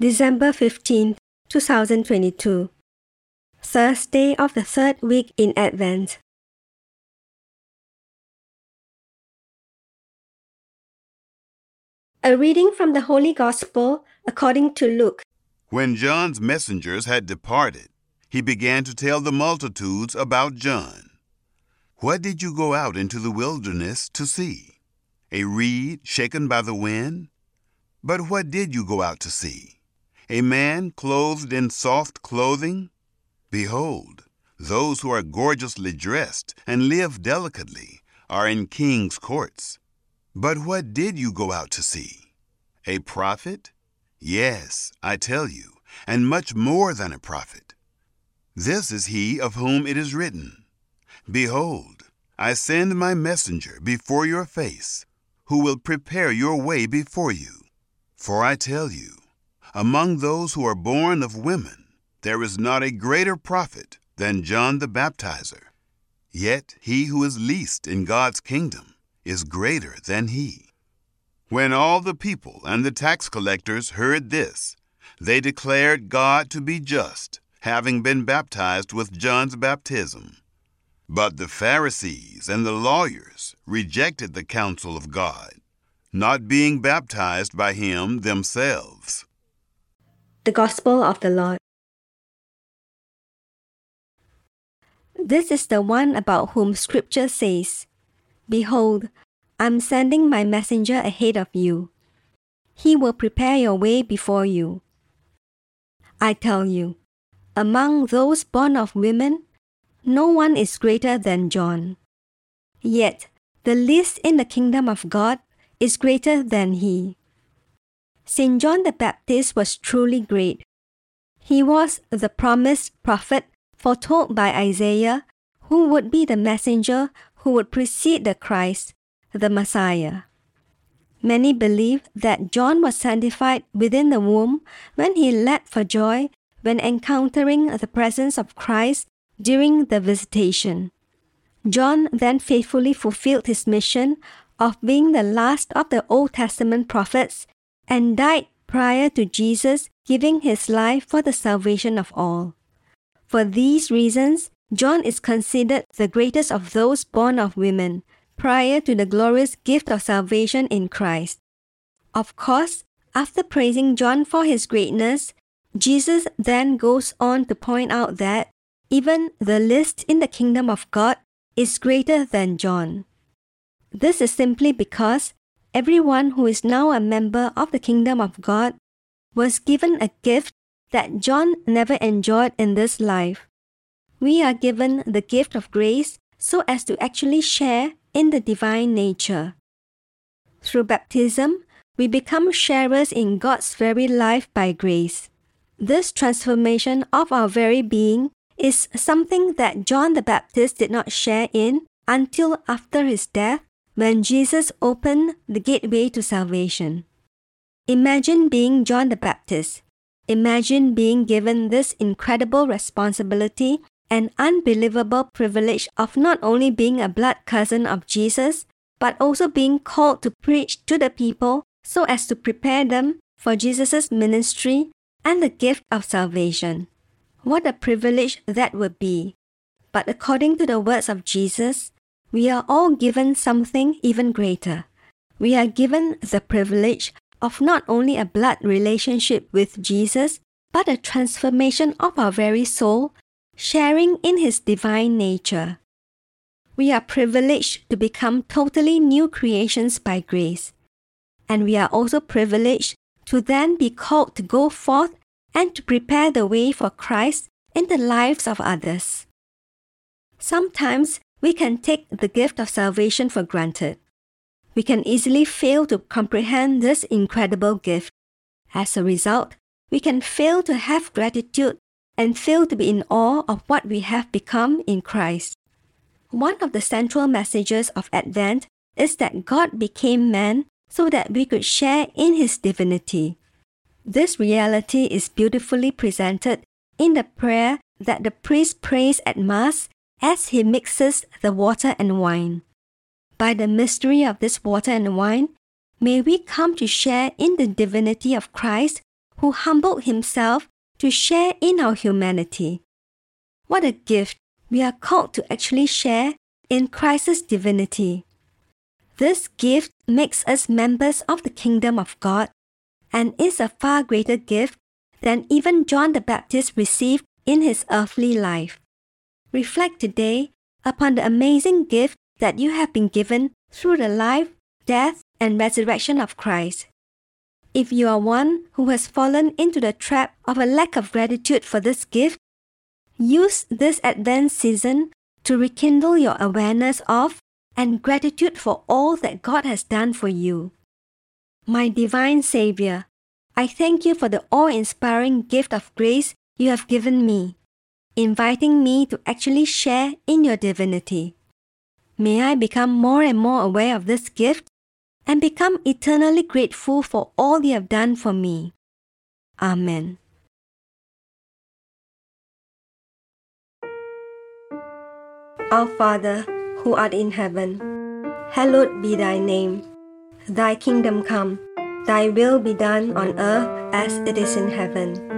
December 15th, 2022. Thursday of the third week in Advent. A reading from the Holy Gospel according to Luke. When John's messengers had departed, he began to tell the multitudes about John. What did you go out into the wilderness to see? A reed shaken by the wind? But what did you go out to see? A man clothed in soft clothing? Behold, those who are gorgeously dressed and live delicately are in king's courts. But what did you go out to see? A prophet? Yes, I tell you, and much more than a prophet. This is he of whom it is written Behold, I send my messenger before your face, who will prepare your way before you. For I tell you, among those who are born of women, there is not a greater prophet than John the Baptizer. Yet he who is least in God's kingdom is greater than he. When all the people and the tax collectors heard this, they declared God to be just, having been baptized with John's baptism. But the Pharisees and the lawyers rejected the counsel of God, not being baptized by him themselves. The Gospel of the Lord. This is the one about whom Scripture says, Behold, I am sending my messenger ahead of you. He will prepare your way before you. I tell you, among those born of women, no one is greater than John. Yet the least in the kingdom of God is greater than he. St. John the Baptist was truly great. He was the promised prophet foretold by Isaiah, who would be the messenger who would precede the Christ, the Messiah. Many believe that John was sanctified within the womb when he leapt for joy when encountering the presence of Christ during the visitation. John then faithfully fulfilled his mission of being the last of the Old Testament prophets and died prior to Jesus giving his life for the salvation of all. For these reasons, John is considered the greatest of those born of women prior to the glorious gift of salvation in Christ. Of course, after praising John for his greatness, Jesus then goes on to point out that even the least in the kingdom of God is greater than John. This is simply because everyone who is now a member of the kingdom of God was given a gift that John never enjoyed in this life. We are given the gift of grace so as to actually share in the divine nature. Through baptism, we become sharers in God's very life by grace. This transformation of our very being is something that John the Baptist did not share in until after his death when Jesus opened the gateway to salvation. Imagine being John the Baptist. Imagine being given this incredible responsibility and unbelievable privilege of not only being a blood cousin of Jesus, but also being called to preach to the people so as to prepare them for Jesus' ministry and the gift of salvation. What a privilege that would be. But according to the words of Jesus, we are all given something even greater. We are given the privilege of not only a blood relationship with Jesus, but a transformation of our very soul, sharing in his divine nature. We are privileged to become totally new creations by grace. And we are also privileged to then be called to go forth and to prepare the way for Christ in the lives of others. Sometimes we can take the gift of salvation for granted we can easily fail to comprehend this incredible gift. As a result, we can fail to have gratitude and fail to be in awe of what we have become in Christ. One of the central messages of Advent is that God became man so that we could share in his divinity. This reality is beautifully presented in the prayer that the priest prays at Mass as he mixes the water and wine. By the mystery of this water and wine, may we come to share in the divinity of Christ who humbled himself to share in our humanity. What a gift we are called to actually share in Christ's divinity. This gift makes us members of the kingdom of God and is a far greater gift than even John the Baptist received in his earthly life. Reflect today upon the amazing gift that you have been given through the life, death, and resurrection of Christ. If you are one who has fallen into the trap of a lack of gratitude for this gift, use this Advent season to rekindle your awareness of and gratitude for all that God has done for you. My divine Savior, I thank you for the awe inspiring gift of grace you have given me, inviting me to actually share in your divinity. May I become more and more aware of this gift and become eternally grateful for all you have done for me. Amen. Our Father, who art in heaven, hallowed be thy name. Thy kingdom come, thy will be done on earth as it is in heaven.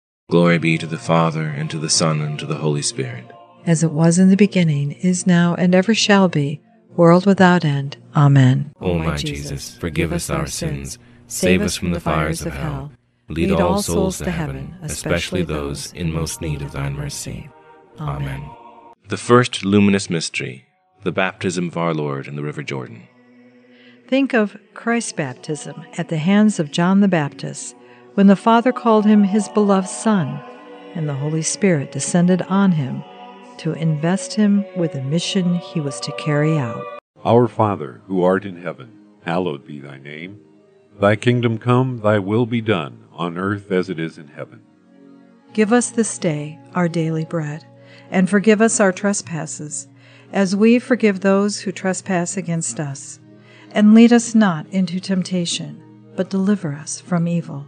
Glory be to the Father, and to the Son, and to the Holy Spirit. As it was in the beginning, is now, and ever shall be, world without end. Amen. O my Jesus, forgive us our sins Save us from the fires of hell. Lead all souls to heaven, especially those in most need of thine mercy. Amen. The first luminous mystery, the baptism of our Lord in the River Jordan. Think of Christ's baptism at the hands of John the Baptist, when the Father called him his beloved Son, and the Holy Spirit descended on him to invest him with the mission he was to carry out. Our Father, who art in heaven, hallowed be thy name. Thy kingdom come, thy will be done, on earth as it is in heaven. Give us this day our daily bread, and forgive us our trespasses, as we forgive those who trespass against us. And lead us not into temptation, but deliver us from evil.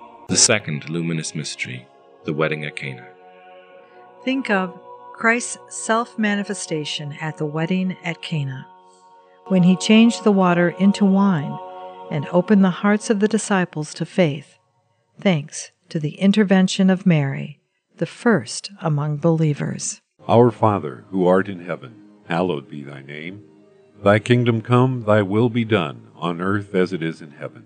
The second luminous mystery, the wedding at Cana. Think of Christ's self manifestation at the wedding at Cana, when he changed the water into wine and opened the hearts of the disciples to faith, thanks to the intervention of Mary, the first among believers. Our Father, who art in heaven, hallowed be thy name. Thy kingdom come, thy will be done, on earth as it is in heaven.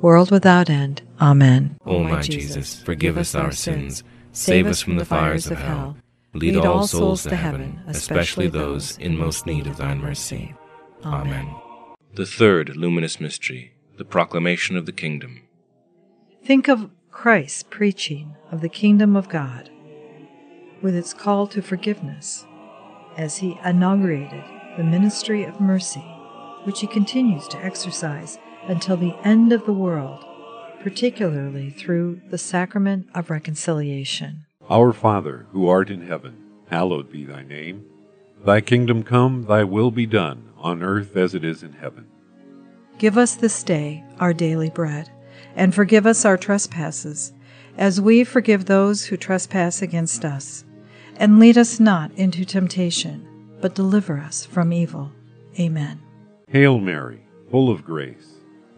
world without end. Amen. O my Jesus, forgive us our sins, save us from the fires of hell, lead all souls to heaven, especially those in most need of thine mercy. Amen. The third luminous mystery, the proclamation of the kingdom. Think of Christ's preaching of the kingdom of God with its call to forgiveness as he inaugurated the ministry of mercy, which he continues to exercise until the end of the world, particularly through the sacrament of reconciliation. Our Father, who art in heaven, hallowed be thy name. Thy kingdom come, thy will be done, on earth as it is in heaven. Give us this day our daily bread, and forgive us our trespasses, as we forgive those who trespass against us. And lead us not into temptation, but deliver us from evil. Amen. Hail Mary, full of grace,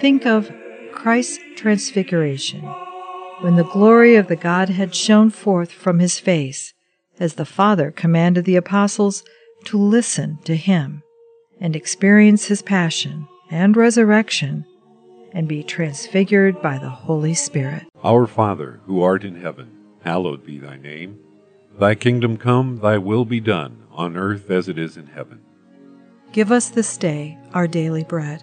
Think of Christ's Transfiguration, when the glory of the Godhead shone forth from his face, as the Father commanded the apostles to listen to him and experience his passion and resurrection and be transfigured by the Holy Spirit. Our Father, who art in heaven, hallowed be thy name. Thy kingdom come, thy will be done, on earth as it is in heaven. Give us this day our daily bread,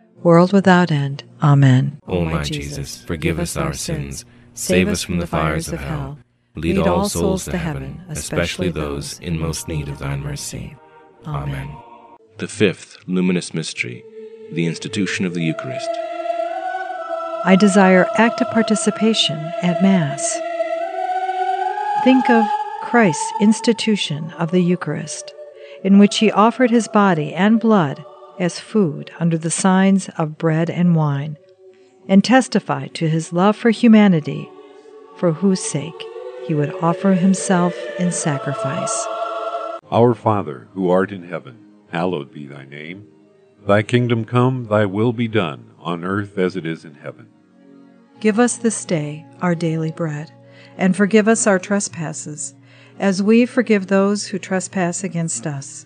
world without end. Amen. O my Jesus, forgive us our sins, save us from the fires of hell, lead all souls to heaven, especially those in most need of thine mercy. Amen. The fifth luminous mystery, the institution of the Eucharist. I desire active participation at Mass. Think of Christ's institution of the Eucharist, in which he offered his body and blood as food under the signs of bread and wine, and testify to his love for humanity, for whose sake he would offer himself in sacrifice. Our Father, who art in heaven, hallowed be thy name. Thy kingdom come, thy will be done, on earth as it is in heaven. Give us this day our daily bread, and forgive us our trespasses, as we forgive those who trespass against us.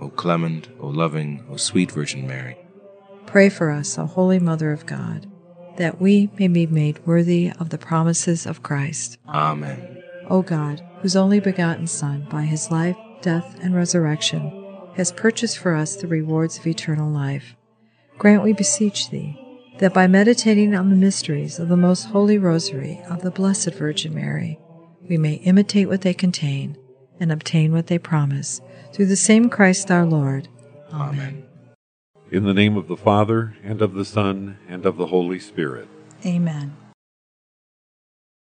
O clement, O loving, O sweet Virgin Mary, Pray for us, O Holy Mother of God, that we may be made worthy of the promises of Christ. Amen. O God, whose only begotten Son, by his life, death, and resurrection, has purchased for us the rewards of eternal life, grant, we beseech thee, that by meditating on the mysteries of the most holy rosary of the Blessed Virgin Mary, we may imitate what they contain and obtain what they promise, through the same Christ our Lord. Amen. In the name of the Father, and of the Son, and of the Holy Spirit. Amen.